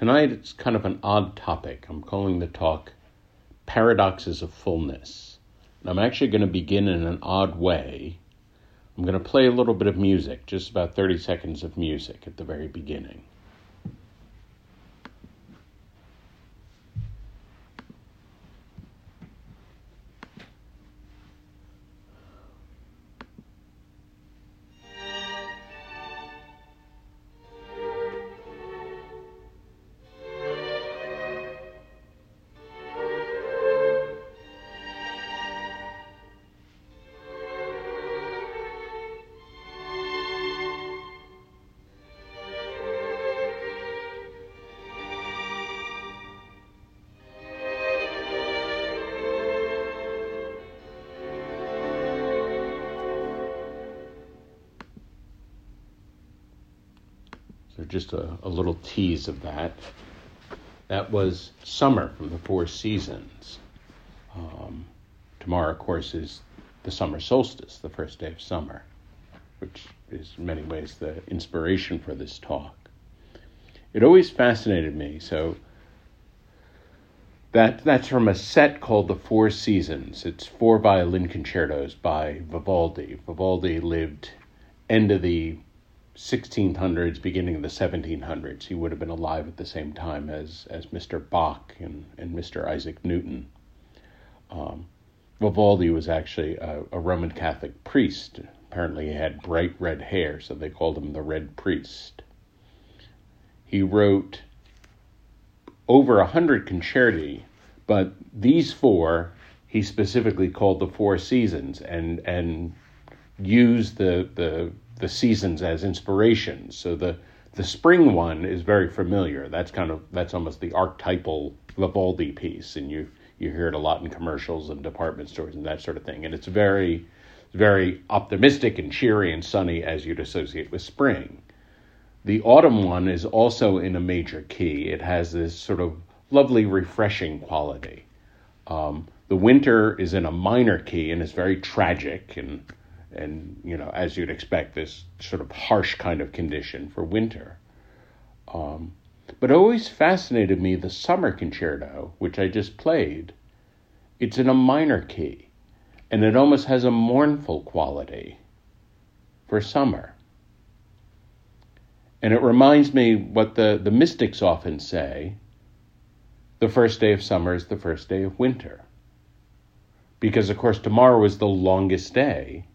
Tonight it's kind of an odd topic. I'm calling the talk Paradoxes of Fullness. And I'm actually going to begin in an odd way. I'm going to play a little bit of music, just about 30 seconds of music at the very beginning. Just a, a little tease of that. That was summer from the Four Seasons. Um, tomorrow, of course, is the summer solstice, the first day of summer, which is in many ways the inspiration for this talk. It always fascinated me. So that that's from a set called The Four Seasons. It's four violin concertos by Vivaldi. Vivaldi lived end of the 1600s, beginning of the 1700s. He would have been alive at the same time as, as Mr. Bach and, and Mr. Isaac Newton. Um, Vivaldi was actually a, a, Roman Catholic priest. Apparently, he had bright red hair, so they called him the Red Priest. He wrote over a hundred concerti, but these four he specifically called the Four Seasons, and and used the the the seasons as inspirations. So the the spring one is very familiar. That's kind of that's almost the archetypal Vivaldi piece, and you you hear it a lot in commercials and department stores and that sort of thing. And it's very very optimistic and cheery and sunny as you'd associate with spring. The autumn one is also in a major key. It has this sort of lovely, refreshing quality. Um, the winter is in a minor key and is very tragic and and you know as you'd expect this sort of harsh kind of condition for winter. Um, but it always fascinated me the summer concerto which i just played. It's in a minor key and it almost has a mournful quality for summer. And it reminds me what the, the mystics often say the first day of summer is the first day of winter. Because of course tomorrow is the longest day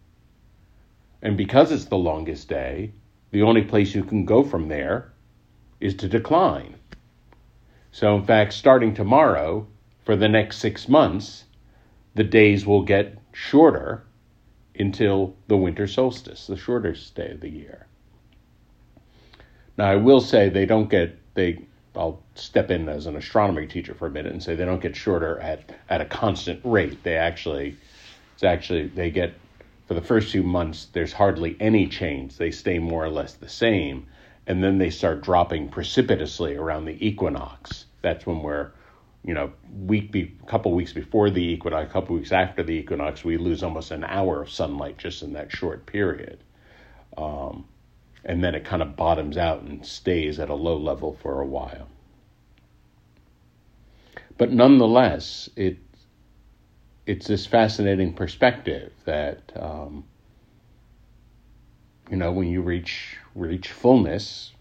and because it's the longest day, the only place you can go from there is to decline. So, in fact, starting tomorrow, for the next six months, the days will get shorter until the winter solstice, the shortest day of the year. Now, I will say they don't get, they, I'll step in as an astronomy teacher for a minute and say they don't get shorter at, at a constant rate. They actually, it's actually, they get for the first few months, there's hardly any change. They stay more or less the same. And then they start dropping precipitously around the equinox. That's when we're, you know, week be couple weeks before the equinox, a couple weeks after the equinox, we lose almost an hour of sunlight just in that short period. Um, and then it kind of bottoms out and stays at a low level for a while. But nonetheless, it it's this fascinating perspective that um, you know when you reach reach fullness,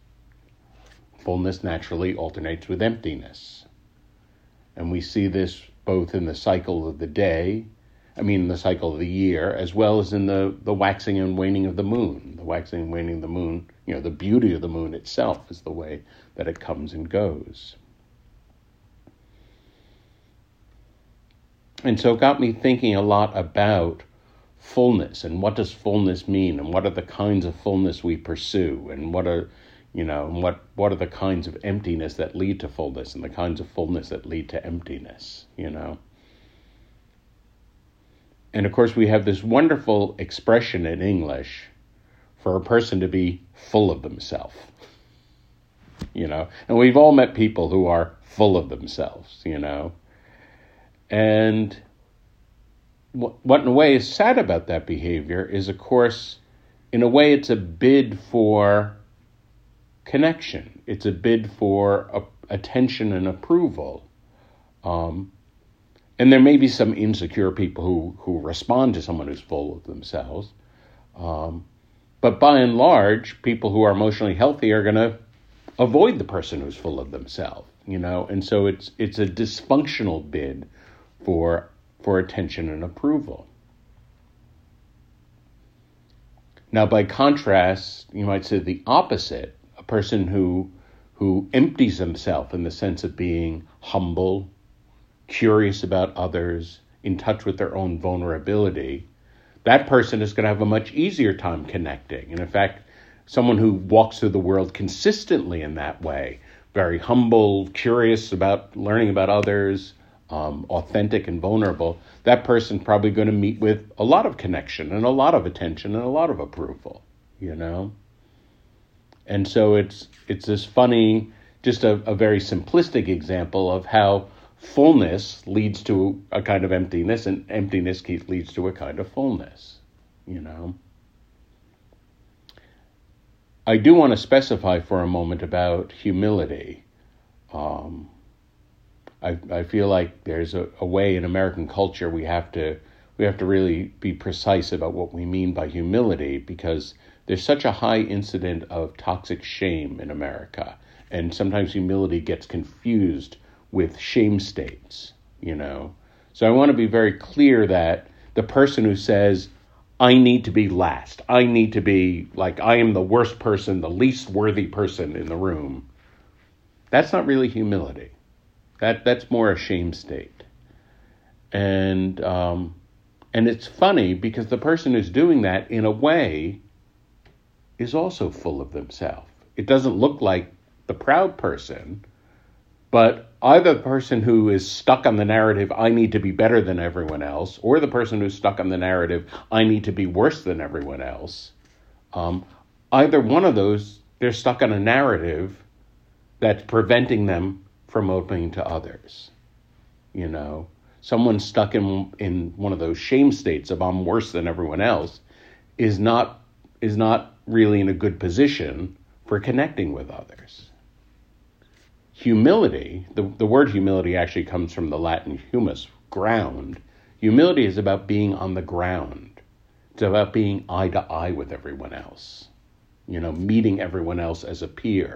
fullness naturally alternates with emptiness, and we see this both in the cycle of the day, I mean the cycle of the year, as well as in the the waxing and waning of the moon. The waxing and waning of the moon, you know, the beauty of the moon itself is the way that it comes and goes. And so it got me thinking a lot about fullness and what does fullness mean and what are the kinds of fullness we pursue and what are you know what what are the kinds of emptiness that lead to fullness and the kinds of fullness that lead to emptiness you know? And of course we have this wonderful expression in english for a person to be full of themselves you know? And we've all met people who are full of themselves you know and what, in a way is sad about that behavior is, of course, in a way, it's a bid for connection. It's a bid for attention and approval. Um, and there may be some insecure people who, who respond to someone who's full of themselves. Um, but by and large, people who are emotionally healthy are going to avoid the person who's full of themselves, you know. And so it's it's a dysfunctional bid for for attention and approval. Now, by contrast, you might say the opposite: a person who who empties himself in the sense of being humble, curious about others, in touch with their own vulnerability, that person is going to have a much easier time connecting. And in fact, someone who walks through the world consistently in that way, very humble, curious about learning about others, um, authentic and vulnerable, that person's probably going to meet with a lot of connection and a lot of attention and a lot of approval, you know? And so it's it's this funny, just a, a very simplistic example of how fullness leads to a kind of emptiness, and emptiness leads to a kind of fullness, you know? I do want to specify for a moment about humility. Um, I, I feel like there's a, a way in American culture we have to we have to really be precise about what we mean by humility because there's such a high incident of toxic shame in America, and sometimes humility gets confused with shame states, you know. So I want to be very clear that the person who says, I need to be last. I need to be like I am the worst person, the least worthy person in the room. That's not really humility. That that's more a shame state. And um, and it's funny because the person who's doing that in a way is also full of themselves. It doesn't look like the proud person, but either the person who is stuck on the narrative, I need to be better than everyone else, or the person who's stuck on the narrative, I need to be worse than everyone else, um, either one of those, they're stuck on a narrative that's preventing them from opening to others. You know, someone stuck in in one of those shame states of I'm worse than everyone else is not is not really in a good position for connecting with others humility, the, the word humility actually comes from the Latin humus, ground. Humility is about being on the ground. It's about being eye to eye with everyone else, you know, meeting everyone else as a peer.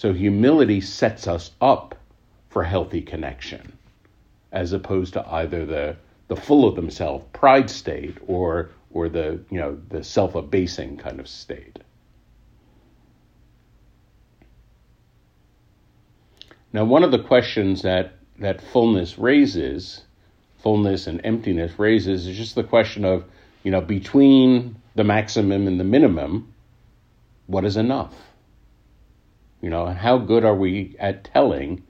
So humility sets us up for healthy connection, as opposed to either the the full of themselves pride state or or the you know the self abasing kind of state. Now, one of the questions that, that fullness raises, fullness and emptiness raises, is just the question of, you know, between the maximum and the minimum, what is enough? You know, how good are we at telling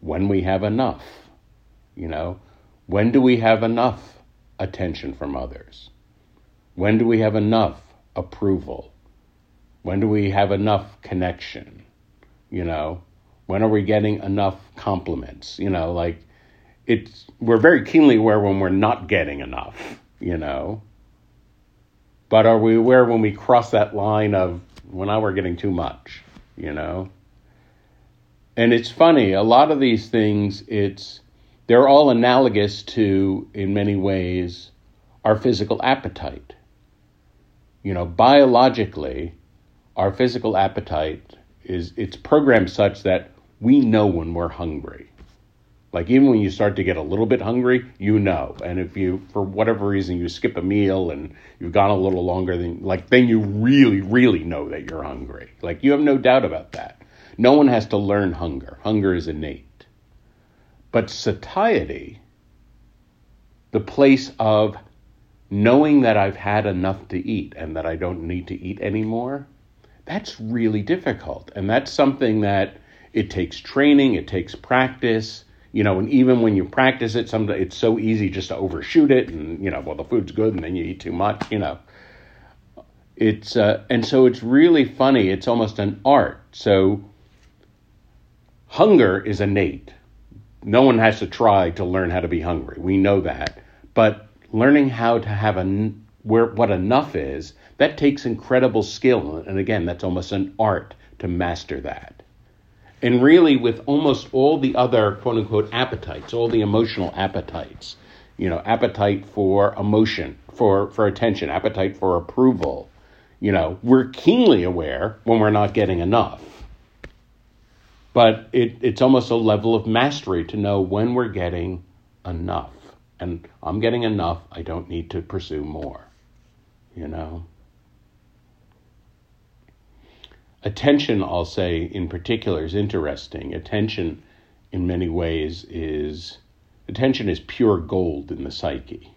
when we have enough? You know, when do we have enough attention from others? When do we have enough approval? When do we have enough connection? You know, when are we getting enough compliments? You know, like it's we're very keenly aware when we're not getting enough, you know. But are we aware when we cross that line of well now we're getting too much, you know? And it's funny, a lot of these things it's they're all analogous to in many ways our physical appetite. You know, biologically, our physical appetite is it's programmed such that we know when we're hungry. Like even when you start to get a little bit hungry, you know. And if you, for whatever reason, you skip a meal and you've gone a little longer than, like, then you really, really know that you're hungry. Like you have no doubt about that. No one has to learn hunger. Hunger is innate. But satiety, the place of knowing that I've had enough to eat and that I don't need to eat anymore, that's really difficult. And that's something that it takes training, it takes practice, you know, and even when you practice it, some it's so easy just to overshoot it, and you know, well, the food's good, and then you eat too much, you know. It's uh, and so it's really funny. It's almost an art. So hunger is innate. No one has to try to learn how to be hungry. We know that, but learning how to have a where what enough is that takes incredible skill, and again, that's almost an art to master that. And really, with almost all the other quote unquote appetites, all the emotional appetites, you know, appetite for emotion, for, for attention, appetite for approval, you know, we're keenly aware when we're not getting enough. But it, it's almost a level of mastery to know when we're getting enough. And I'm getting enough, I don't need to pursue more, you know? Attention, I'll say in particular, is interesting. Attention, in many ways, is attention is pure gold in the psyche.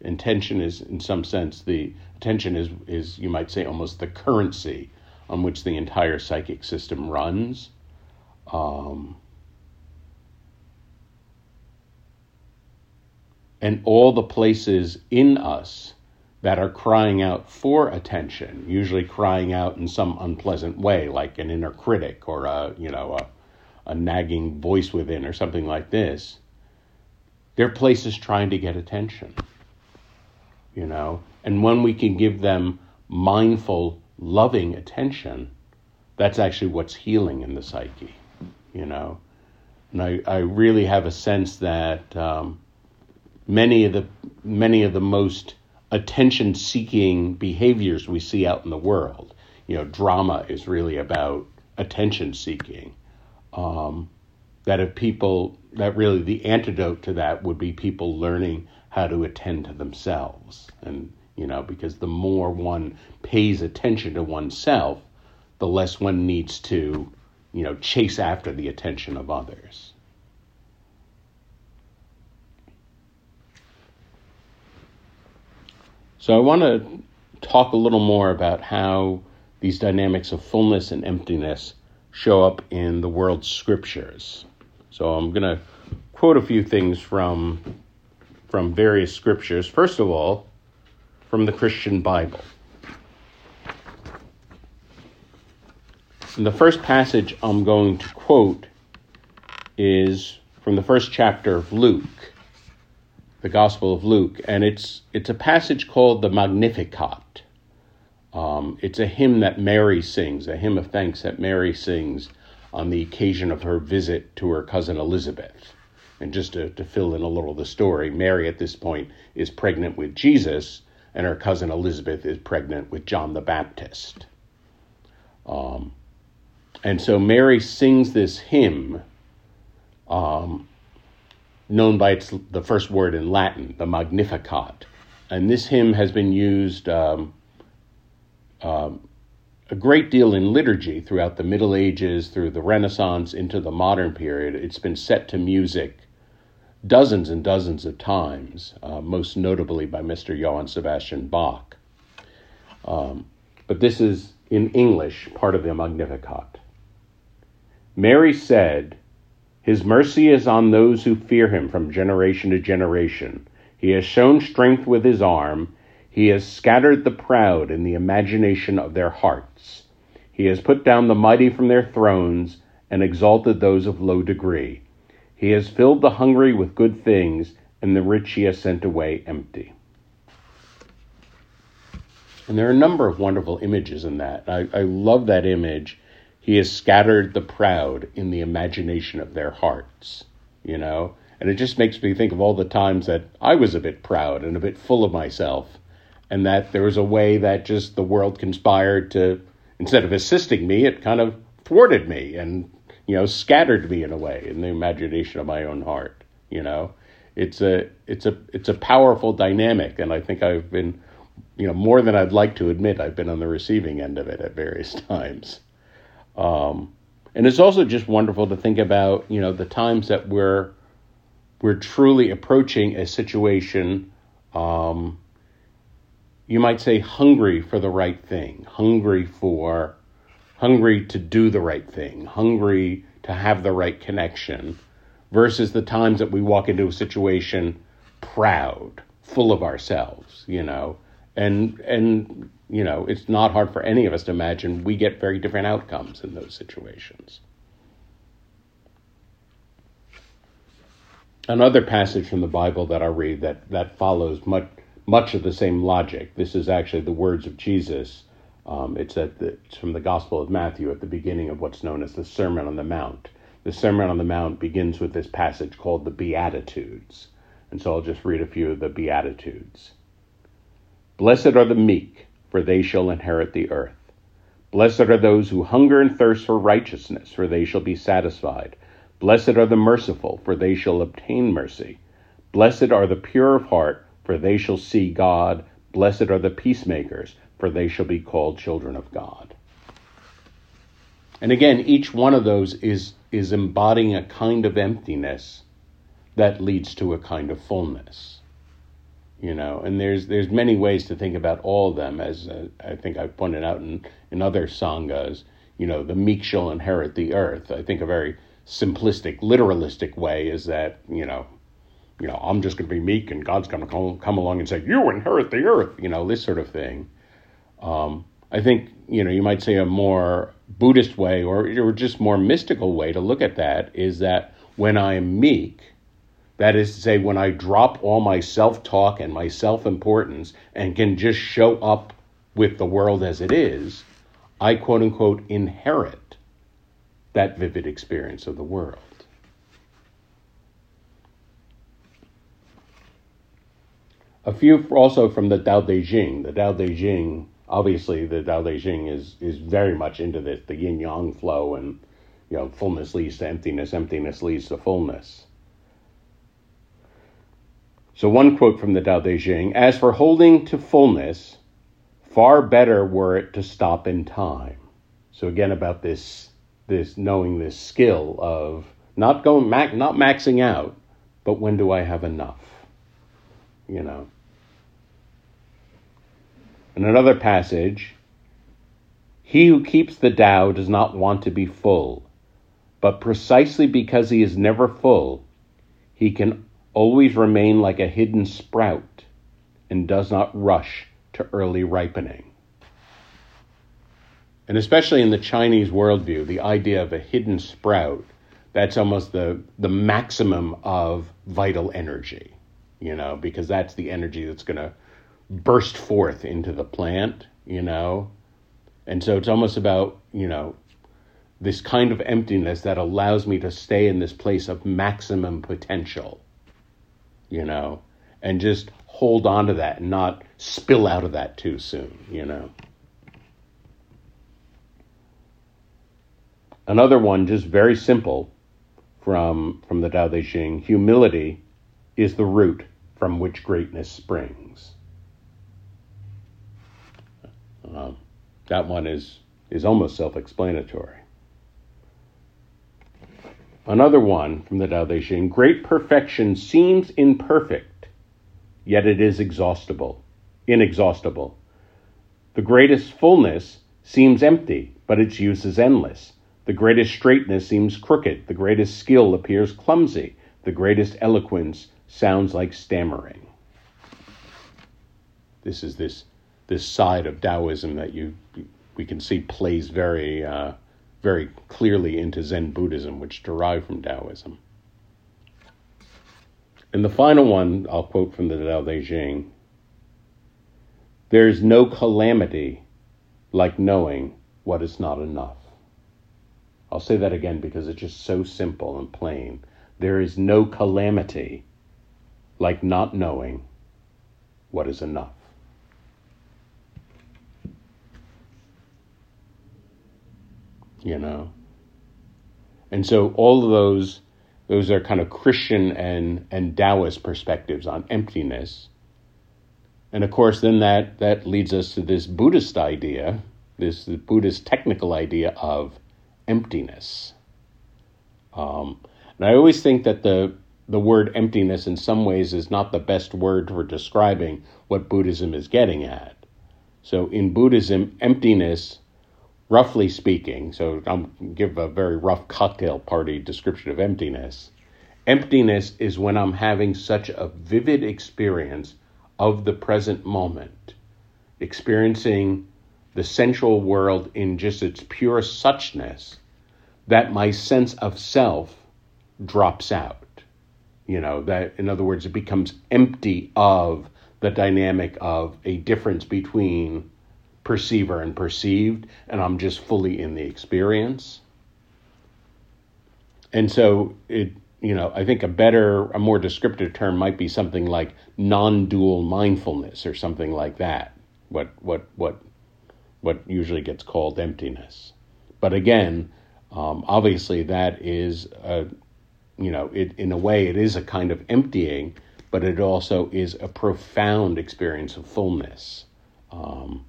Intention is, in some sense, the attention is is you might say almost the currency on which the entire psychic system runs. Um, and all the places in us that are crying out for attention, usually crying out in some unpleasant way, like an inner critic or a you know a, a nagging voice within or something like this. They're places trying to get attention, you know. And when we can give them mindful, loving attention, that's actually what's healing in the psyche, you know. And I, I really have a sense that um, many of the many of the most attention seeking behaviors we see out in the world. You know, drama is really about attention seeking. Um, that if people, that really the antidote to that would be people learning how to attend to themselves. And, you know, because the more one pays attention to oneself, the less one needs to, you know, chase after the attention of others. So I want to talk a little more about how these dynamics of fullness and emptiness show up in the world's scriptures. So I'm going to quote a few things from from various scriptures. First of all, from the Christian Bible. And the first passage I'm going to quote is from the first chapter of Luke the Gospel of Luke, and it's it's a passage called the Magnificat. Um, it's a hymn that Mary sings, a hymn of thanks that Mary sings on the occasion of her visit to her cousin Elizabeth. And just to, to fill in a little of the story, Mary at this point is pregnant with Jesus, and her cousin Elizabeth is pregnant with John the Baptist. Um, and so Mary sings this hymn um, known by its the first word in Latin, the Magnificat. And this hymn has been used um, um, a great deal in liturgy throughout the Middle Ages, through the Renaissance, into the modern period. It's been set to music dozens and dozens of times, uh, most notably by Mr. Johann Sebastian Bach. Um, but this is in English, part of the Magnificat. Mary said, his mercy is on those who fear him from generation to generation. He has shown strength with his arm. He has scattered the proud in the imagination of their hearts. He has put down the mighty from their thrones and exalted those of low degree. He has filled the hungry with good things, and the rich he has sent away empty. And there are a number of wonderful images in that. I, I love that image he has scattered the proud in the imagination of their hearts, you know? And it just makes me think of all the times that I was a bit proud and a bit full of myself, and that there was a way that just the world conspired to, instead of assisting me, it kind of thwarted me and, you know, scattered me in a way in the imagination of my own heart, you know? It's a it's a it's a powerful dynamic, and I think I've been, you know, more than I'd like to admit, I've been on the receiving end of it at various times. Um, and it's also just wonderful to think about, you know, the times that we're we're truly approaching a situation. Um, you might say hungry for the right thing, hungry for, hungry to do the right thing, hungry to have the right connection, versus the times that we walk into a situation proud, full of ourselves, you know, and and you know, it's not hard for any of us to imagine we get very different outcomes in those situations. Another passage from the Bible that I read that, that follows much, much of the same logic. This is actually the words of Jesus Um, it's at the, it's from the Gospel of Matthew at the beginning of what's known as the Sermon on the Mount. The Sermon on the Mount begins with this passage called the Beatitudes. And so I'll just read a few of the Beatitudes. Blessed are the meek, for they shall inherit the earth. Blessed are those who hunger and thirst for righteousness, for they shall be satisfied. Blessed are the merciful, for they shall obtain mercy. Blessed are the pure of heart, for they shall see God. Blessed are the peacemakers, for they shall be called children of God. And again, each one of those is, is embodying a kind of emptiness that leads to a kind of fullness. You know, and there's there's many ways to think about all of them, as uh, I think I've pointed out in, in other sanghas. You know, the meek shall inherit the earth. I think a very simplistic, literalistic way is that you know you know, I'm just going to be meek and God's going to come, come along and say, you inherit the earth, you know, this sort of thing. Um, I think, you know, you might say a more Buddhist way or, or just more mystical way to look at that is that when I am meek, that is to say, when I drop all my self talk and my self importance and can just show up with the world as it is, I quote unquote inherit that vivid experience of the world. A few also from the Tao Te Ching. The Tao Te Ching, obviously, the Tao Te Ching is is very much into this, the yin yang flow, and you know, fullness leads to emptiness, emptiness leads to fullness. So one quote from the Tao Te Ching: "As for holding to fullness, far better were it to stop in time." So again, about this this knowing this skill of not going not maxing out, but when do I have enough? You know. In another passage, he who keeps the Tao does not want to be full, but precisely because he is never full, he can always remain like a hidden sprout and does not rush to early ripening. And especially in the Chinese worldview, the idea of a hidden sprout, that's almost the, the maximum of vital energy, you know, because that's the energy that's going to burst forth into the plant, you know? And so it's almost about, you know, this kind of emptiness that allows me to stay in this place of maximum potential, you know, and just hold on to that and not spill out of that too soon, you know. Another one, just very simple, from from the Tao Te Ching: humility is the root from which greatness springs. Um, that one is, is almost self explanatory. Another one from the Tao Te Ching great perfection seems imperfect, yet it is exhaustible, inexhaustible. The greatest fullness seems empty, but its use is endless. The greatest straightness seems crooked. The greatest skill appears clumsy. The greatest eloquence sounds like stammering. This is this this side of Taoism that you we can see plays very uh, very clearly into Zen Buddhism, which derived from Taoism. And the final one I'll quote from the Tao Te Ching. There is no calamity like knowing what is not enough. I'll say that again because it's just so simple and plain. There is no calamity like not knowing what is enough. You know. And so all of those those are kind of Christian and and Taoist perspectives on emptiness. And of course, then that that leads us to this Buddhist idea, this Buddhist technical idea of emptiness. Um, and I always think that the the word emptiness in some ways is not the best word for describing what Buddhism is getting at. So in Buddhism, emptiness roughly speaking, so I'll give a very rough cocktail party description of emptiness. Emptiness is when I'm having such a vivid experience of the present moment, experiencing the sensual world in just its pure suchness, that my sense of self drops out. You know, that in other words, it becomes empty of the dynamic of a difference between perceiver and perceived, and I'm just fully in the experience. And so it, you know, I think a better, a more descriptive term might be something like non-dual mindfulness or something like that. What what what what usually gets called emptiness. But again, um, obviously that is a, you know, it in a way it is a kind of emptying, but it also is a profound experience of fullness. Um,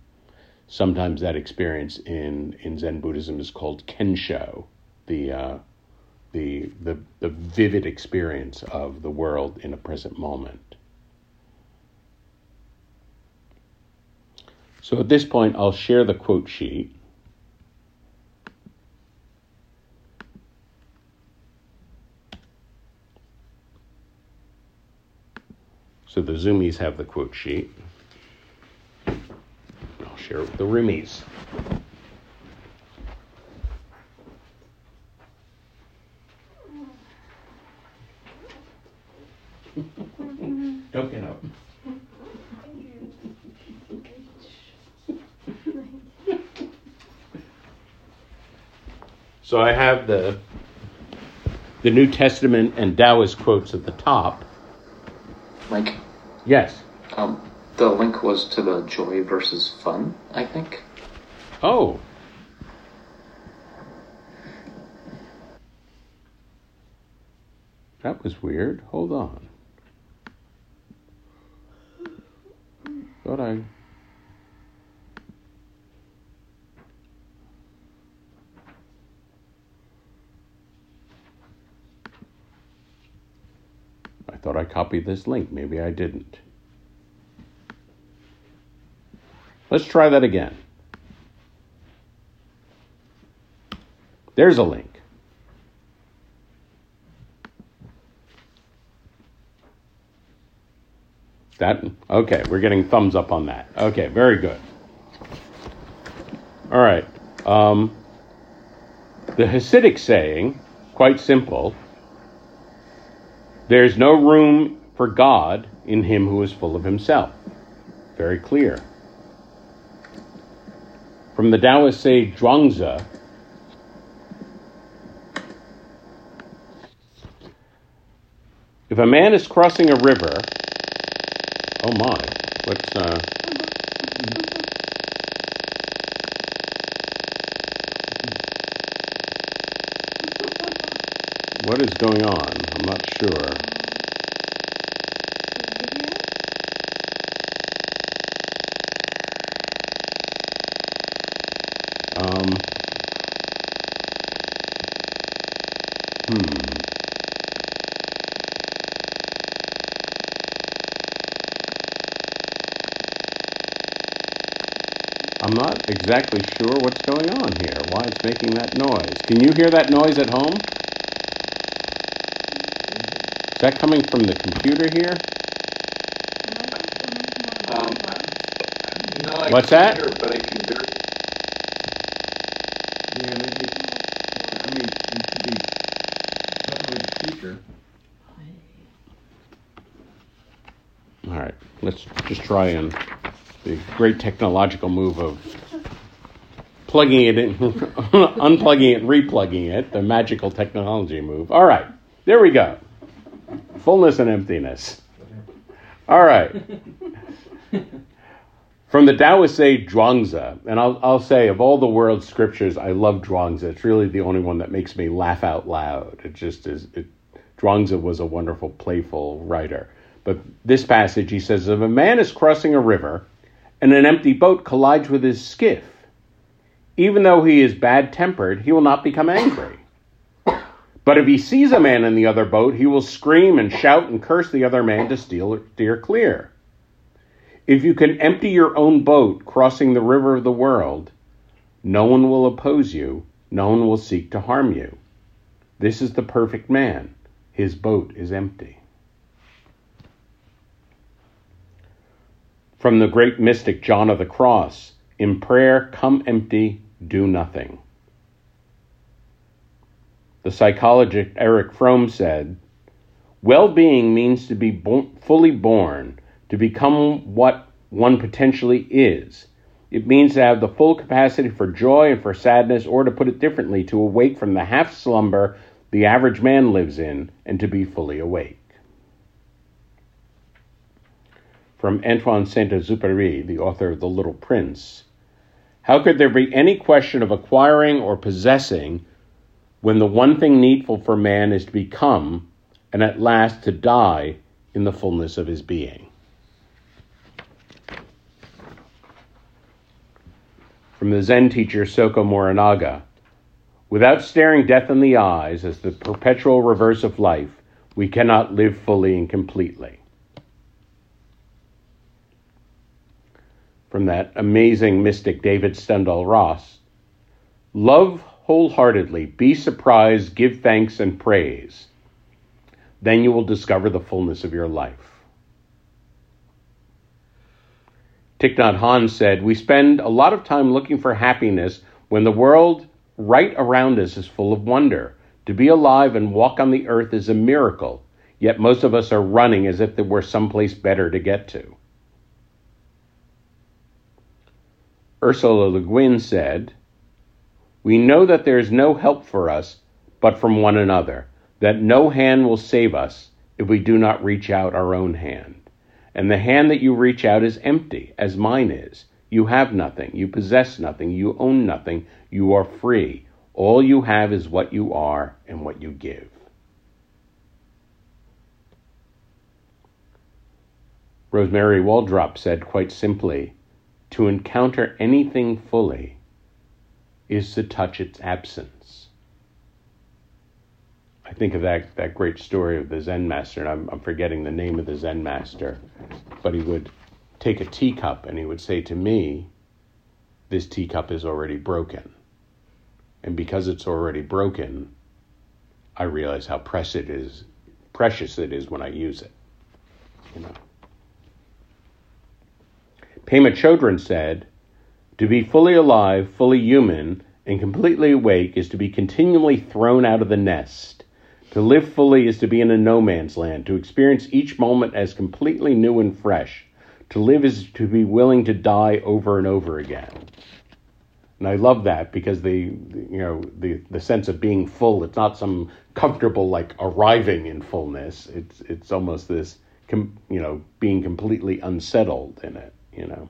sometimes that experience in, in Zen Buddhism is called kensho, the, uh, the, the, the vivid experience of the world in a present moment. So at this point, I'll share the quote sheet. So the Zoomies have the quote sheet share with the roomies. Don't get up. so I have the the New Testament and Taoist quotes at the top. Mike. Yes. Um, the link was to the joy versus fun, I think. Oh. That was weird. Hold on. Thought I. I thought I copied this link. Maybe I didn't. Let's try that again. There's a link. That okay, we're getting thumbs up on that. Okay, very good. All right. Um, the Hasidic saying, quite simple. There's no room for God in him who is full of himself. Very clear. From the Taoist sage Zhuangzi, if a man is crossing a river, oh my, what's uh, what is going on? I'm not sure. Um, hmm. I'm not exactly sure what's going on here, why it's making that noise. Can you hear that noise at home? Is that coming from the computer here? Um, no, What's that? Hear, but I can hear yeah, maybe. I mean, could be the speaker. All right, let's just try and the great technological move of plugging it in, unplugging it, replugging it, the magical technology move. All right, there we go. Fullness and emptiness. All right. From the Taoist sage Zhuangzi, and I'll, I'll say of all the world's scriptures, I love Zhuangzi. It's really the only one that makes me laugh out loud. It just is. It, Zhuangzi was a wonderful, playful writer. But this passage, he says, if a man is crossing a river and an empty boat collides with his skiff, even though he is bad tempered, he will not become angry. But if he sees a man in the other boat, he will scream and shout and curse the other man to steer clear. If you can empty your own boat crossing the river of the world, no one will oppose you, no one will seek to harm you. This is the perfect man. His boat is empty. From the great mystic John of the Cross, in prayer, come empty, do nothing. The psychologist Erich Fromm said, Well being means to be bo- fully born to become what one potentially is, It means to have the full capacity for joy and for sadness, or to put it differently, to awake from the half slumber the average man lives in and to be fully awake. From Antoine Saint Exupéry, the author of The Little Prince How could there be any question of acquiring or possessing when the one thing needful for man is to become and at last to die in the fullness of his being? From the Zen teacher Soko Morinaga Without staring death in the eyes as the perpetual reverse of life, we cannot live fully and completely. From that amazing mystic David Steindl-Rast Love wholeheartedly, be surprised, give thanks, and praise. Then you will discover the fullness of your life. Thich Nhat Hanh said, We spend a lot of time looking for happiness when the world right around us is full of wonder. To be alive and walk on the earth is a miracle, yet most of us are running as if there were someplace better to get to. Ursula Le Guin said, We know that there is no help for us but from one another, that no hand will save us if we do not reach out our own hand. And the hand that you reach out is empty, as mine is. You have nothing, you possess nothing, you own nothing, you are free. All you have is what you are and what you give. Rosmarie Waldrop said quite simply to encounter anything fully is to touch its absence. I think of that, that great story of the Zen master, and I'm, I'm forgetting the name of the Zen master, but he would take a teacup and he would say to me, This teacup is already broken. And because it's already broken, I realize how precious it is, precious it is when I use it. You know. Pema Chodron said, To be fully alive, fully human, and completely awake is to be continually thrown out of the nest. To live fully is to be in a no man's land, to experience each moment as completely new and fresh. To live is to be willing to die over and over again. And I love that because the you know the the sense of being full. It's not some comfortable like arriving in fullness. It's it's almost this com, you know being completely unsettled in it. You know.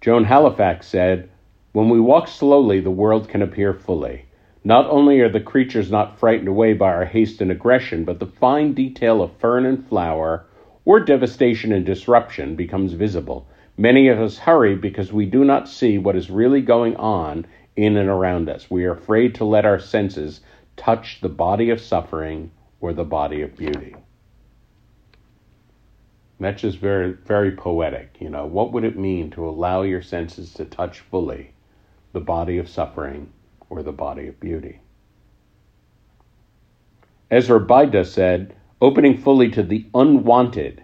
Joan Halifax said, "When we walk slowly, the world can appear fully." Not only are the creatures not frightened away by our haste and aggression, but the fine detail of fern and flower, or devastation and disruption, becomes visible, Many of us hurry because we do not see what is really going on in and around us. We are afraid to let our senses touch the body of suffering or the body of beauty. That's just very, very poetic. You know, what would it mean to allow your senses to touch fully the body of suffering or the body of beauty? Ezra Bayda said, opening fully to the unwanted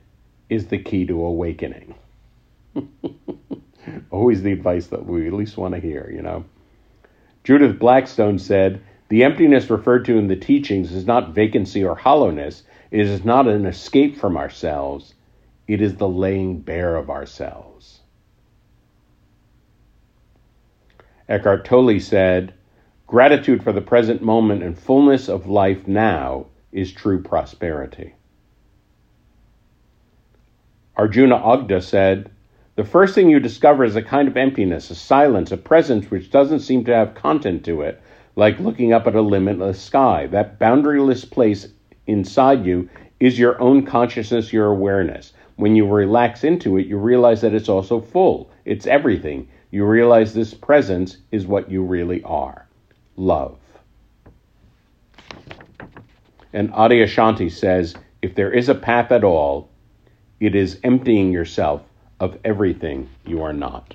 is the key to awakening. Always the advice that we at least want to hear, you know. Judith Blackstone said, The emptiness referred to in the teachings is not vacancy or hollowness. It is not an escape from ourselves. It is the laying bare of ourselves. Eckhart Tolle said, Gratitude for the present moment and fullness of life now is true prosperity. Arjuna Ardagh said, the first thing you discover is a kind of emptiness, a silence, a presence which doesn't seem to have content to it, like looking up at a limitless sky. That boundaryless place inside you is your own consciousness, your awareness. When you relax into it, you realize that it's also full, it's everything. You realize this presence is what you really are love. And Adyashanti says if there is a path at all, it is emptying yourself of everything you are not.